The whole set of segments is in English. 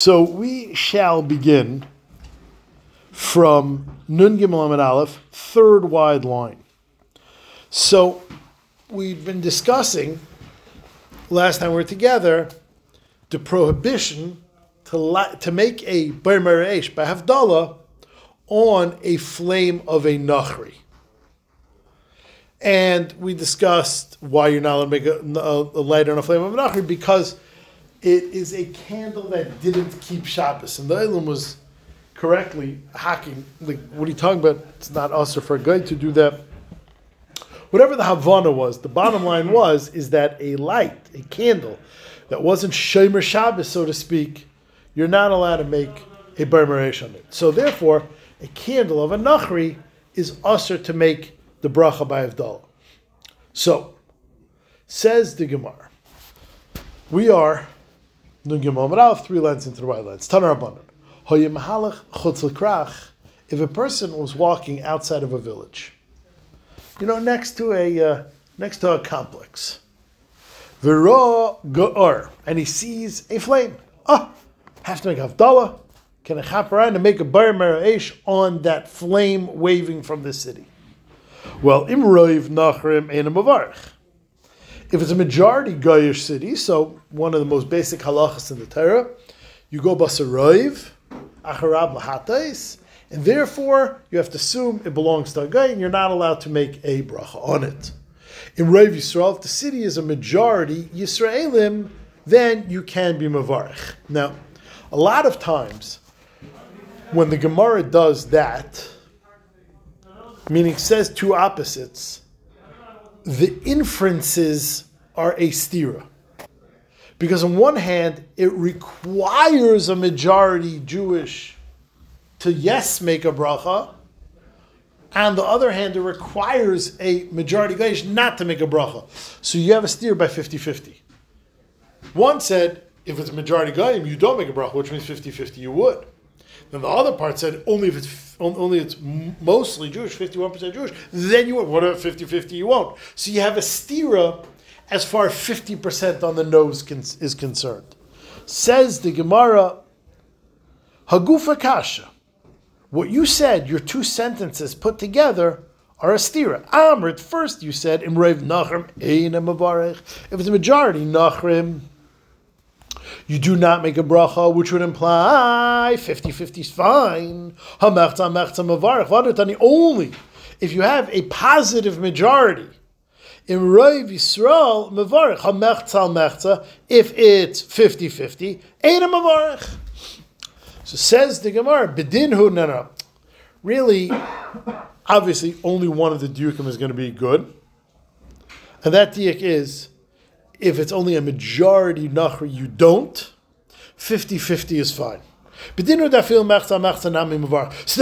So we shall begin from Nun Gimel Aleph, third wide line. So we've been discussing last time we were together the prohibition to la- to make a bar Eish by Havdalah on a flame of a nachri. And we discussed why you're not allowed to make a, a, a light on a flame of a nachri because it is a candle that didn't keep Shabbos. And the Elam was correctly hacking, like, what are you talking about? It's not us or for a guy to do that. Whatever the Havana was, the bottom line was, is that a light, a candle, that wasn't Shomer Shabbos, so to speak, you're not allowed to make a Bar Maresh on it. So therefore, a candle of a Nachri is usher to make the bracha by Avdallah. So, says the Gemara, we are Nun Amarav, three lines into the white lines. Tanu Rabbanan. Hoyim Halach. If a person was walking outside of a village, you know, next to a uh, next to a complex, V'ro Go'or, and he sees a flame. Ah, have to make Havdalah. Can a chap around and make a bar mera'ish on that flame waving from the city? Well, imroiv nachrim ein mavarich. If it's a majority Goyish city, so one of the most basic halachas in the Torah, you go basaroiv, acharab lahatais, and therefore you have to assume it belongs to a guy, and you're not allowed to make a bracha on it. In Rav Yisrael, if the city is a majority Yisraelim, then you can be mavarich. Now, a lot of times when the Gemara does that, meaning says two opposites, the inferences are a stira. Because on one hand, it requires a majority Jewish to yes make a bracha. On the other hand, it requires a majority Gaish not to make a bracha. So you have a stira by 50-50. One said, if it's a majority Gaim, you don't make a bracha, which means 50-50 you would. Then the other part said, only if it's only it's mostly Jewish, 51% Jewish, then you would. What about 50-50 you won't? So you have a stira as far as 50% on the nose is concerned. Says the Gemara, Hagufa Kasha. What you said, your two sentences put together, are a stira. Amrit, first you said, Imrev Nachrim, Mavarech. If it's a majority, Nachrim, you do not make a bracha, which would imply 50-50 is fine. Only if you have a positive majority. In Rav Yisrael, mavarech, hamechta, mechta, if it's 50-50, ain't a mavarech. So says the Gemara, bedin hu, no, no. Really, obviously, only one of the dukim is going to be good. And that diuk is if it's only a majority nachri, you don't. 50-50 is fine. So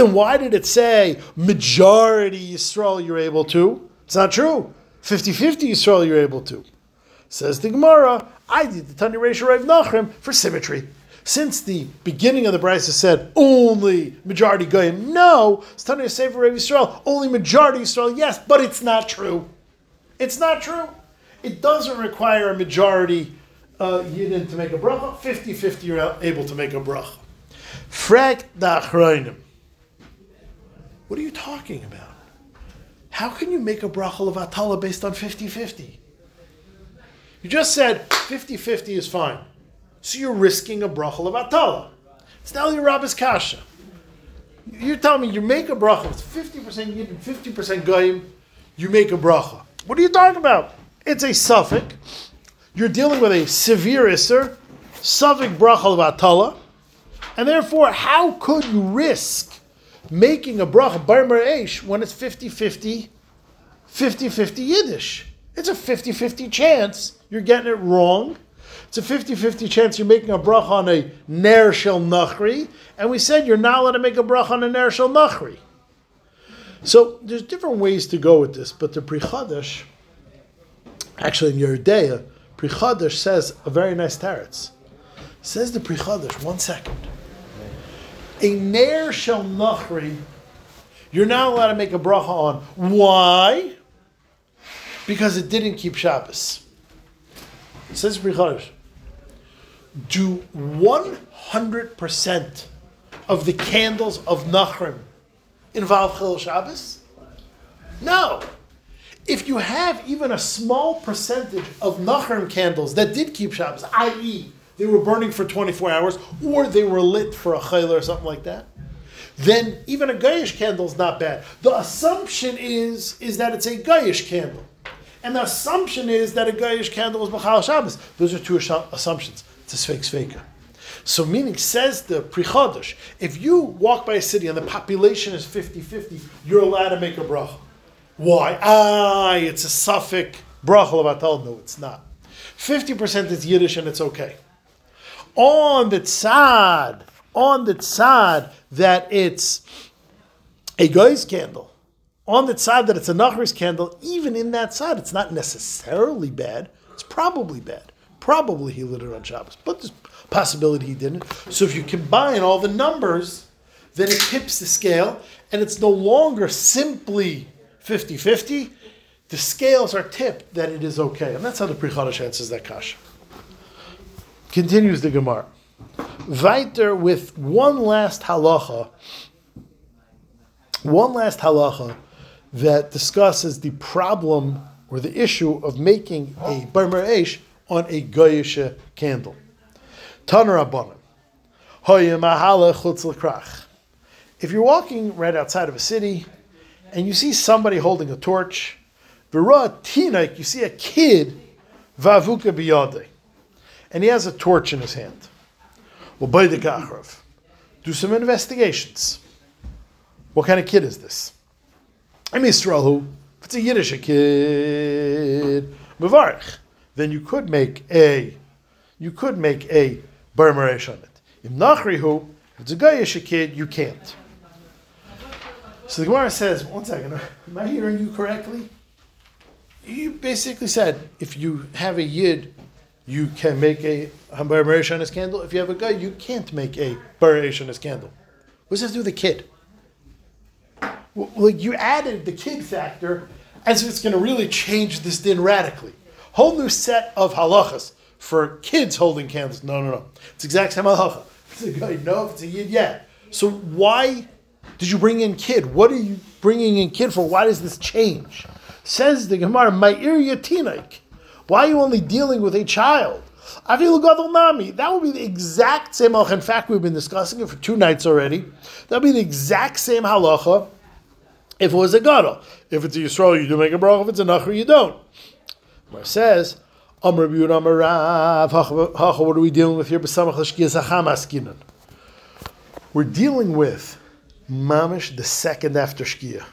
then why did it say majority Yisrael you're able to? It's not true. 50-50 Yisrael you're able to. Says the Gemara, I did the Tani Reisha Rav Nachrim for symmetry. Since the beginning of the Brisa said only majority Goyim, no, it's Tani Sefer Rav Yisrael, only majority Yisrael, yes, but it's not true. It's not true. It doesn't require a majority uh, Yidden to make a bracha. 50-50 you're able to make a bracha. Frag da'achroinim. What are you talking about? How can you make a bracha of atala based on 50-50? You just said 50-50 is fine. So you're risking a bracha of atala. It's now your rabbis kasha. You're telling me you make a bracha, it's 50% Yidden, 50% goyim, you make a bracha. What are you talking about? It's a suffix. You're dealing with a severe isser, suffix bracha of atala, and therefore, how could you risk making a bracha bar Eish when it's 50-50, 50-50 Yiddish? It's a 50-50 chance you're getting it wrong. It's a 50-50 chance you're making a bracha on a ner shel nachri, and we said you're not allowed to make a bracha on a ner shel nachri. So there's different ways to go with this, but the Pri Chadash Actually, in Yeridea, Pri Chadash says a very nice teretz. Says the Prichadash, one second. A Ner Shel Nachri, you're not allowed to make a bracha on. Why? Because it didn't keep Shabbos. Says Prichadash, do 100% of the candles of Nachrim involve Chil Shabbos? No. If you have even a small percentage of Nachrim candles that did keep Shabbos, i.e., they were burning for 24 hours, or they were lit for a chayla or something like that, then even a Gayish candle is not bad. The assumption is, is that it's a Gayish candle. And the assumption is that a Gayish candle was Machal Shabbos. Those are two assumptions. It's a Sfeik Sfeika. So meaning, says the Prichodesh, if you walk by a city and the population is 50-50, you're allowed to make a bracha. Why? Ah, it's a suffix bracha levatal. No, it's not. 50% is Yiddish and it's okay. On the tzad, on the tzad that it's a guy's candle, on the tzad that it's a nachris candle, even in that tzad, it's not necessarily bad. It's probably bad. Probably he lit it on Shabbos, but there's possibility he didn't. So if you combine all the numbers, then it tips the scale, and it's no longer simply 50 50. The scales are tipped that it is okay. And that's how the Pri Chadash answers that kasha. Continues the Gemara. Weiter with one last halacha, one last halacha that discusses the problem or the issue of making a Barmer Eish on a Goyish candle. Taner Rabbanim. If you're walking right outside of a city and you see somebody holding a torch, you see a kid, vavuka biyade, and he has a torch in his hand. Well, do some investigations. What kind of kid is this? I'm Israel if it's a Yiddish kid, then you could make a, you could make a Bar on it. Im Nachrihu, if it's a Gayish kid, you can't. So the Gemara says, one second, uh, am I hearing you correctly? You basically said if you have a Yid you can make a Bar on his candle. If you have a guy, you can't make a Bar on his candle. What does that do with the kid? Well, like you added the kid factor as if it's going to really change this din radically. Whole new set of halachas for kids holding candles. No, no, no. It's exact same halacha. It's a guy, no, if it's a yid, yeah. So why did you bring in kid? What are you bringing in kid for? Why does this change? Says the Gemara, my yatinaik. Why are you only dealing with a child? Avilu nami. That would be the exact same halacha. In fact, we've been discussing it for two nights already. That would be the exact same halacha if it was a gadol. If it's a Yisrael, you do make a bracha. If it's a nachar, you don't. It says, Amr Amarav, what are we dealing with here? We're dealing with mamish the second after shkia.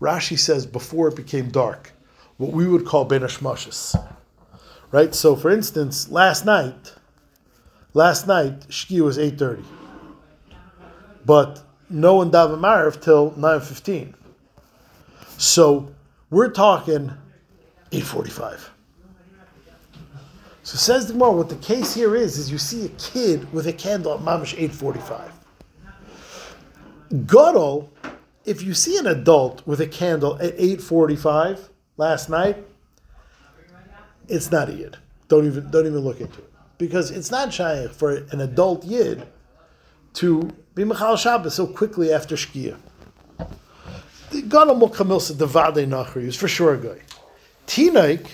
Rashi says before it became dark, what we would call ben Right? So for instance, last night, last night, Shkia was 8.30. But no one davened Mariv till 9.15. So we're talking 8.45. So says the Gemara, what the case here is, is you see a kid with a candle at Mamish 8.45. Gadol, if you see an adult with a candle at 8.45 last night, it's not a yid. Don't even don't even look into it because it's not shaykh for an adult yid to be mechal Shabbos so quickly after shkia. The gadol mokamilsa devade nachri is for sure a guy. Tinaik,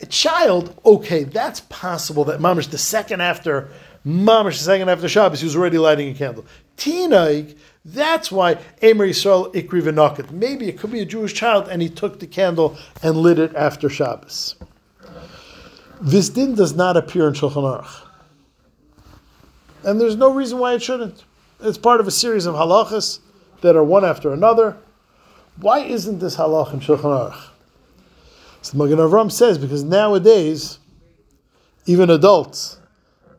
a child, okay, that's possible that mamish the second after mamish the second after Shabbos he was already lighting a candle. Tinaik, that's why Emer Yisrael ikri Maybe it could be a Jewish child and he took the candle and lit it after Shabbos. This din does not appear in Shulchan Aruch. And there's no reason why it shouldn't. It's part of a series of halachas that are one after another. Why isn't this halach in Shulchan Aruch? So Magen Avram says because nowadays, even adults,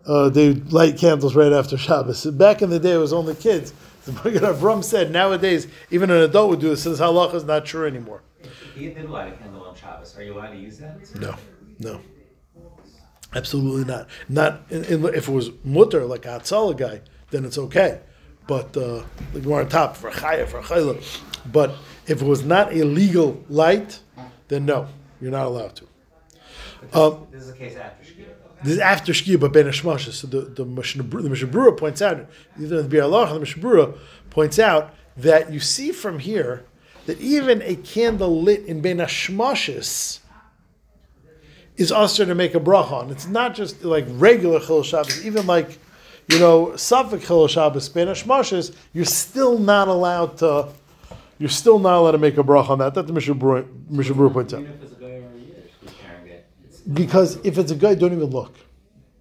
uh, they light candles right after Shabbos. Back in the day, it was only kids. The Magen Avram said nowadays, even an adult would do this. since halacha is not true anymore. If you did light a candle on Shabbos, are you allowed to use that? No, no. Absolutely not. Not in, in, if it was mutter like a Hatzala guy, then it's okay. But uh, like more on top for chaya for chayla. But if it was not a legal light, then no, you're not allowed to. Um, this is a case after shkia. This is after Shkia, but Ben Hashmoshes. So the the Mishnah the Mishnah points out, either the Bir Allah the Mishnah points out that you see from here that even a candle lit in Ben Hashmoshes is also to make a bracha on. It's not just like regular Chil Shabbos, even like, you know, Suffolk Chil Shabbos, Ben Hashmoshes, you're still not allowed to, you're still not allowed to make a bracha on that. That the Mishnah points out. Even if it's a guy or a Yiddish who's carrying it, it's, Because if it's a guy, don't even look.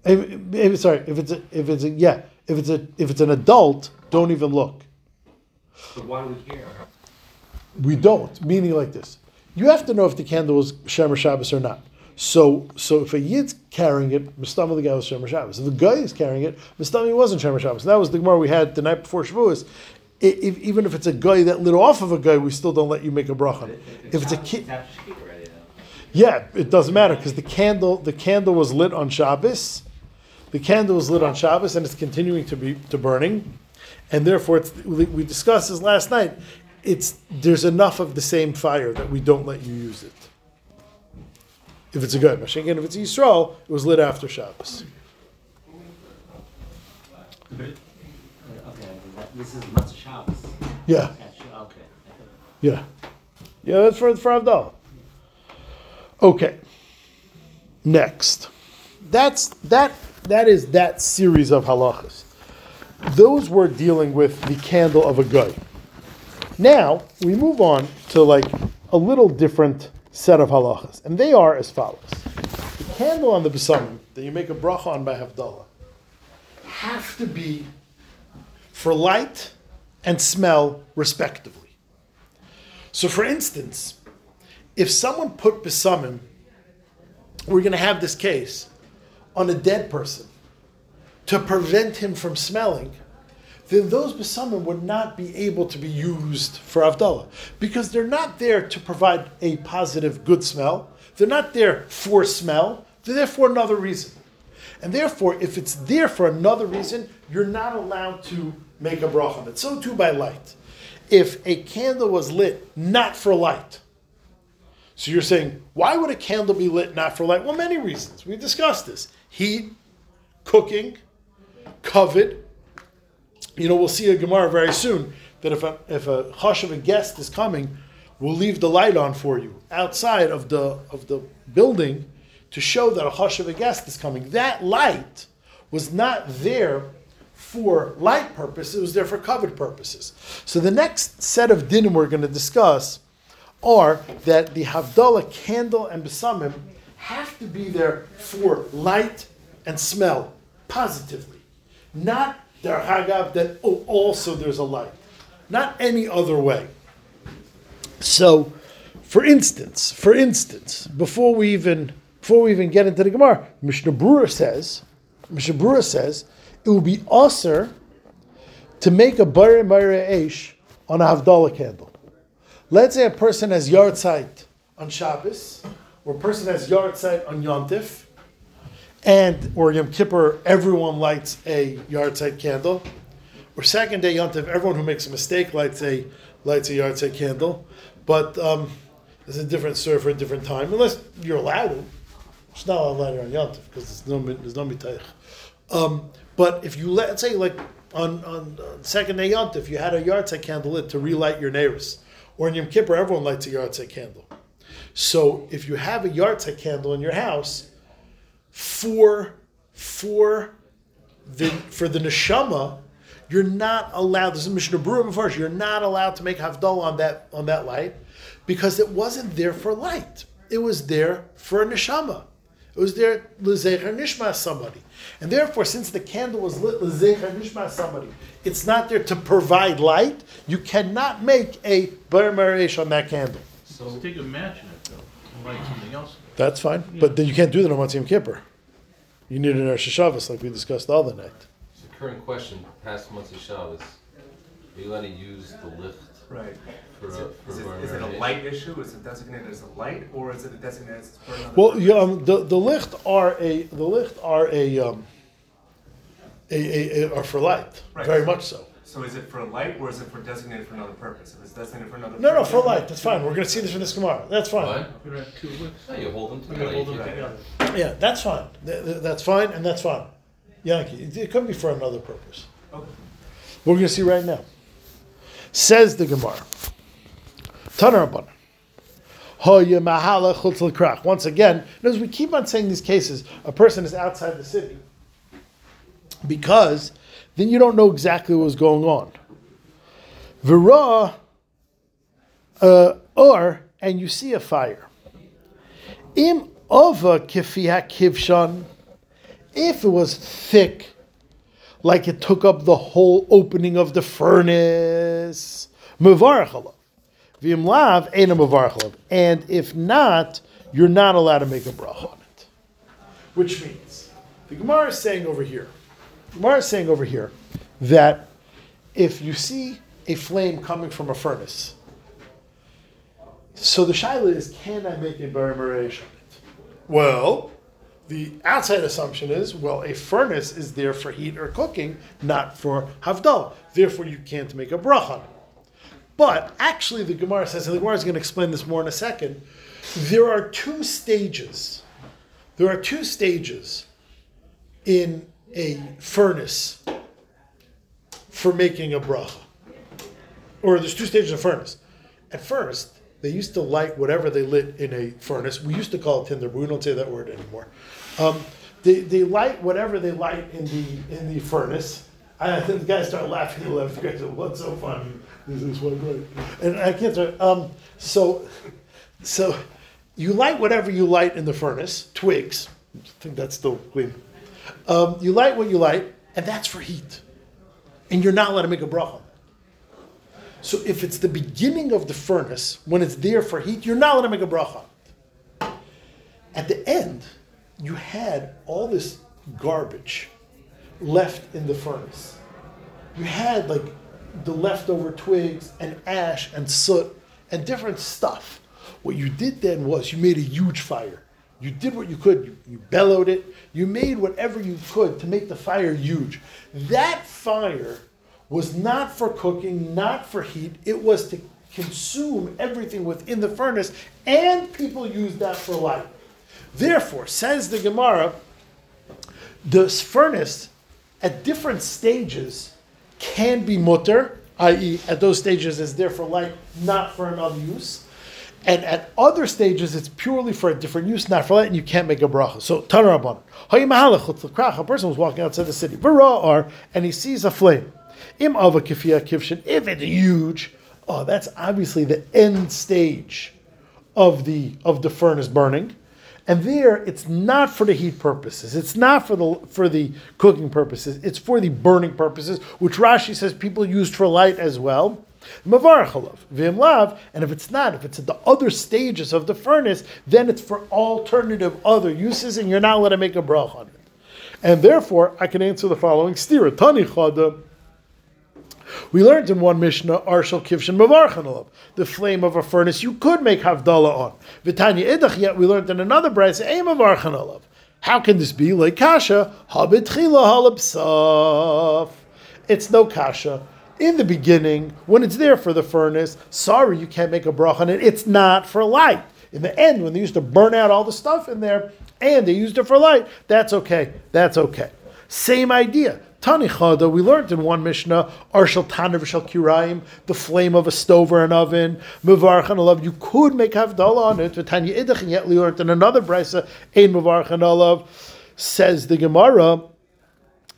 If, if- sorry, if it's a, if it's a, yeah, if it's a, if it's an adult, don't even look. but why do we care? We don't. Meaning like this: you have to know if the candle was Shemer Shabbos or not. So, so if a yid's carrying it, Mustama the guy was Shemer Shabbos. If the guy is carrying it, Mustama wasn't Shemer Shabbos. That was the Gemara we had the night before Shavuos. If, even if it's a guy that lit off of a guy, we still don't let you make a bracha. If it's a kid, It's after Shkia already though. Yeah, it doesn't matter because the candle the candle was lit on Shabbos. The candle was lit on Shabbos and it's continuing to be to burning, and therefore it's we discussed this last night. It's there's enough of the same fire that we don't let you use it. If it's a good Mashiach, if it's Yisrael, it was lit after Shabbos. Okay, this is Matzah Shabbos. Yeah, Okay. yeah, yeah. That's for for Avdallah. Okay. Next, that's that. That is that series of halachas. Those were dealing with the candle of a guy. Now we move on to like a little different set of halachas, and they are as follows: the candle on the besamim that you make a bracha on by Havdalah have to be for light and smell respectively. So, for instance, if someone put besamim, we're going to have this case on a dead person to prevent him from smelling, then those besamim would not be able to be used for Avdallah because they're not there to provide a positive good smell. They're not there for smell. They're there for another reason. And therefore, if it's there for another reason, you're not allowed to make a bracha on it. So too by light. If a candle was lit not for light, so you're saying, why would a candle be lit not for light? Well, many reasons. We discussed this. Heat, cooking, covet. You know, we'll see a Gemara very soon that if a, if a hush of a guest is coming, we'll leave the light on for you outside of the, of the building to show that a hush of a guest is coming. That light was not there for light purposes, it was there for covet purposes. So the next set of dinim we're going to discuss are that the Havdalah candle and besamim have to be there for light and smell positively. Not der hagav that oh, also there's a light. Not any other way. So, for instance, for instance, before we even before we even get into the Gemara, Mishnah Berurah says, Mishnah Berurah says it will be usher to make a bar Mara Eish on a Havdalah candle. Let's say a person has yahrzeit on Shabbos, or a person has yahrzeit on Yontif, and or Yom Kippur, everyone lights a yahrzeit candle. Or second day Yontif, everyone who makes a mistake lights a lights a yahrzeit candle. But um, there's a different serve for a different time, unless you're allowed to. It's not allowed it on Yontif because there's no there's no mitayich. Um, but if you let, let's say like on, on, on second day Yontif, you had a yahrzeit candle lit to relight your neighbors, or in Yom Kippur, everyone lights a yahrzeit candle. So if you have a yahrzeit candle in your house, for for the for the neshama, you're not allowed. This is Mishnah Berurah first. You're not allowed to make havdalah on that on that light because it wasn't there for light. It was there for a neshama. It was there lezecher nishma somebody, and therefore, since the candle was lit lezecher nishma somebody, it's not there to provide light. You cannot make a bar marish on that candle. So take a match in it though, and light something else. That's fine, but then you can't do that on Motzei Yom Kippur. You need an Rosh Hashanah, like we discussed the other night. So current question, past Motzei Shabbos, are you allowed to use the lift Right. For, Is a, it, for is it, burn it a radiation? light issue? Is it designated as a light, or is it designated as for another? Well, yeah, um, the the licht are a the licht are a um, a, a, a are for light, Right. very much so. So is it for a light or is it for designated for another purpose? If it's designated for another. No, no, purpose- for light. That's fine. We're going to see this in this Gemara. That's fine. What? We're gonna two wicks. No, you hold them We're together. gonna hold them can't- together. Yeah, that's fine. Th- th- That's fine, and that's fine. Yankee, it- it could be for another purpose. Okay. We're going to see right now. Says the Gemara. Once again, as we keep on saying these cases, a person is outside the city because then you don't know exactly what's going on. Vira, uh, or and you see a fire. Im ova kivshan, if it was thick, like it took up the whole opening of the furnace, mevarach alav. V'im lav ena mevarach. And if not, you're not allowed to make a bracha on it. Which means, the Gemara is saying over here, the Gemara is saying over here that if you see a flame coming from a furnace, so the shaila is, can I make a bar on it? Well, the outside assumption is, well, a furnace is there for heat or cooking, not for havdalah. Therefore, you can't make a bracha on it. But actually, the Gemara says, and the Gemara is going to explain this more in a second. There are two stages. There are two stages in a furnace for making a bracha. Or there's two stages of furnace. At first, they used to light whatever they lit in a furnace. We used to call it tinder, but we don't say that word anymore. Um, they, they light whatever they light in the in the furnace. I think the guys start laughing. The left guys, what's so funny? This is what great. And I can't. Start, um, so, so you light whatever you light in the furnace. Twigs. I think that's still clean. Um, you light what you light, and that's for heat. And you're not allowed to make a bracha. So if it's the beginning of the furnace, when it's there for heat, you're not allowed to make a bracha. At the end, you had all this garbage left in the furnace. You had like the leftover twigs and ash and soot and different stuff. What you did then was you made a huge fire. You did what you could. You, you bellowed it. You made whatever you could to make the fire huge. That fire was not for cooking, not for heat. It was to consume everything within the furnace, and people used that for light. Therefore, says the Gemara, the furnace at different stages can be mutter, i.e., at those stages it's there for light, not for another use. And at other stages, it's purely for a different use, not for light, and you can't make a bracha. So, Tanarabban, a person was walking outside the city, Bara'ar, and he sees a flame. Im ava kifia kivshin, if it's huge, oh, that's obviously the end stage of the of the furnace burning. And there, it's not for the heat purposes. It's not for the for the cooking purposes. It's for the burning purposes, which Rashi says people used for light as well. And if it's not, if it's at the other stages of the furnace, then it's for alternative other uses, and you're not allowed to make a brach on it. And therefore, I can answer the following: Stira. We learned in one Mishnah, Arshal Kivshin Mavarchanalav, the flame of a furnace you could make Havdalah on. Vitanya Idach, yet we learned in another Brisa, Aim. How can this be? Like Kasha, Habitchila. It's no Kasha. In the beginning, when it's there for the furnace, sorry, you can't make a brach on it. It's not for light. In the end, when they used to burn out all the stuff in there, and they used it for light, that's okay. That's okay. Same idea. Tani we learned in one Mishnah, Arshal Tanav Shal Kiraim, the flame of a stove or an oven, Mavarchan Alav, you could make Havdalah on it, Tanya Idach, and yet we learned in another Brisa, Ein Mavarchan Alav, says the Gemara,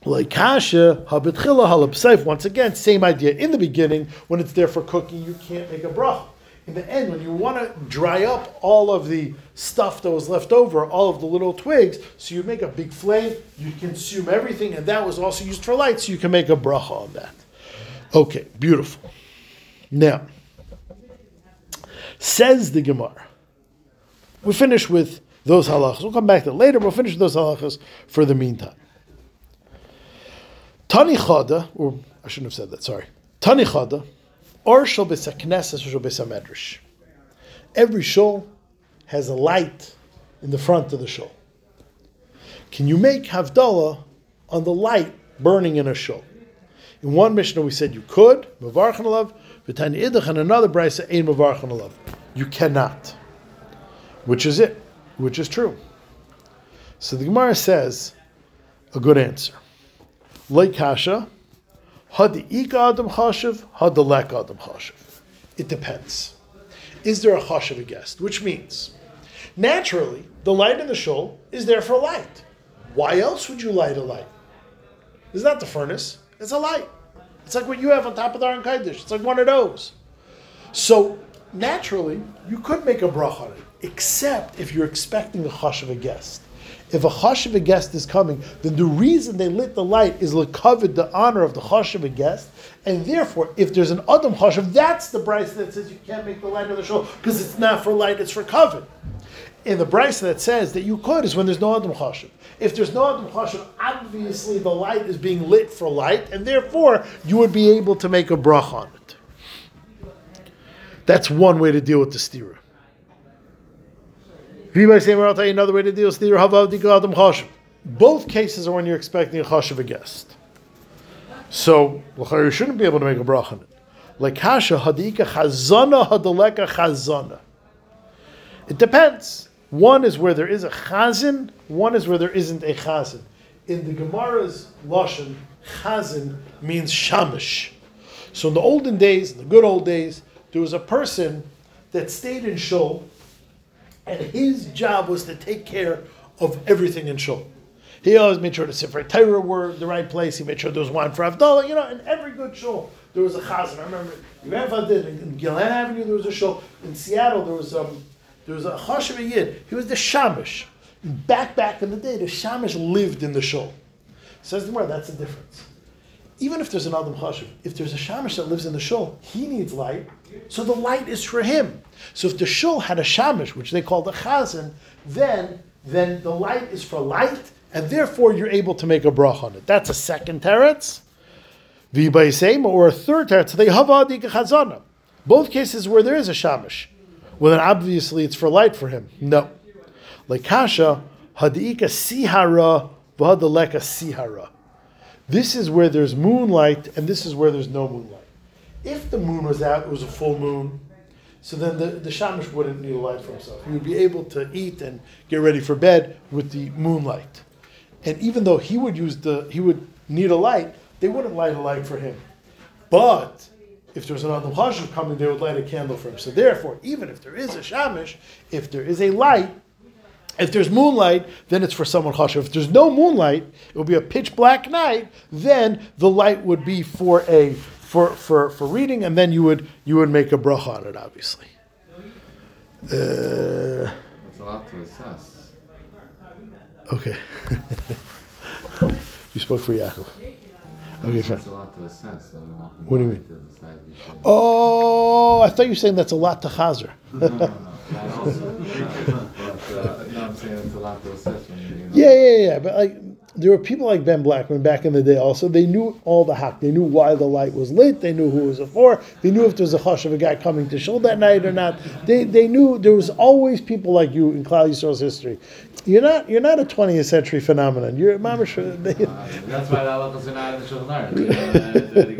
like kasha, habitchila halabseif. Once again, same idea. In the beginning, when it's there for cooking, you can't make a bracha. In the end, when you want to dry up all of the stuff that was left over, all of the little twigs, so you make a big flame, you consume everything, and that was also used for light, so you can make a bracha on that. Okay, beautiful. Now, says the Gemara. We finish with those halachas. We'll come back to it later. We'll finish those halachas for the meantime. Tani Chada, or I shouldn't have said that, sorry. Tani Chada, or shal besakneses or shal besamedrash. Every shul has a light in the front of the shul. Can you make Havdalah on the light burning in a shul? In one Mishnah we said you could, Mavarchan alav, V'tani idach, and another Brisa, Ein alav. You cannot. Which is it? Which is true. So the Gemara says a good answer. Like Kasha, Hadi Ika Adam Chashiv, Hadi Lek Adam Chashiv. It depends. Is there a Chashiv a guest? Which means, naturally, the light in the shul is there for light. Why else would you light a light? It's not the furnace, it's a light. It's like what you have on top of the Aron Kaidish. It's like one of those. So, naturally, you could make a brach on it, except if you're expecting a chash of a guest. If a chash of a guest is coming, then the reason they lit the light is to cover the honor of the chash of a guest, and therefore, if there's an adam chashav, that's the price that says you can't make the light of the show because it's not for light, it's for covet. In the Braisa that says that you could is when there's no Adam Chashav. If there's no Adam Chashav, obviously the light is being lit for light, and therefore you would be able to make a brach on it. That's one way to deal with the stira. V'yibay Semer, I'll tell you another way to deal with Chashav. Both cases are when you're expecting a chash of a guest. So, you shouldn't be able to make a brach on it. Like Hasha, hadika chazana, hadaleka chazana. It depends. One is where there is a chazin, one is where there isn't a chazin. In the Gemara's Lashon, chazin means shamish. So in the olden days, in the good old days, there was a person that stayed in shul, and his job was to take care of everything in shul. He always made sure the Sefer Torah were the right place. He made sure there was wine for Avdallah. You know, in every good shul, there was a chazan. I remember in Grandfather did in Gilhan Avenue there was a shul. In Seattle there was um, there was a Chashav Yid. He was the Shamish. Back back in the day, the Shamish lived in the shul. Says the Gemara, that's the difference. Even if there's an Adam Chashav, if there's a Shamish that lives in the shul, he needs light, so the light is for him. So if the shul had a Shamish, which they called a Chazan, then then the light is for light, and therefore you're able to make a brach on it. That's a second teretz. V'yibayseim, or a third teretz, they havadi chazana. Both cases where there is a shamish. Well, then obviously it's for light for him. No. Like kasha, hadika sihara, v'hadaleka sihara. This is where there's moonlight, and this is where there's no moonlight. If the moon was out, it was a full moon, so then the, the shamish wouldn't need a light for himself. He would be able to eat and get ready for bed with the moonlight. And even though he would use the, he would need a light, they wouldn't light a light for him. But if there's another chashuv coming, they would light a candle for him. So therefore, even if there is a shamish, if there is a light, if there's moonlight, then it's for someone chashuv. If there's no moonlight, it will be a pitch black night. Then the light would be for a for for for reading, and then you would you would make a bracha on it, obviously. Uh, It's a lot to assess. okay. you spoke for Yaakov. Okay, fine. It's a lot to assess. so What do you mean? to decide we should- Oh, I thought you were saying that's a lot to chazer. No, no, no. That also. But, uh, no, I'm saying it's a lot to assess when you, you know. Yeah, yeah, yeah. But like, there were people like Ben Blackman back in the day. Also, they knew all the hack. They knew why the light was lit. They knew who it was for. They knew if there was a hush of a guy coming to shul that night or not. They they knew there was always people like you in Klal Yisrael's history. You're not you're not a 20th century phenomenon. You're mamish. Uh, That's why the halacha is not in the Shulchan Aruch.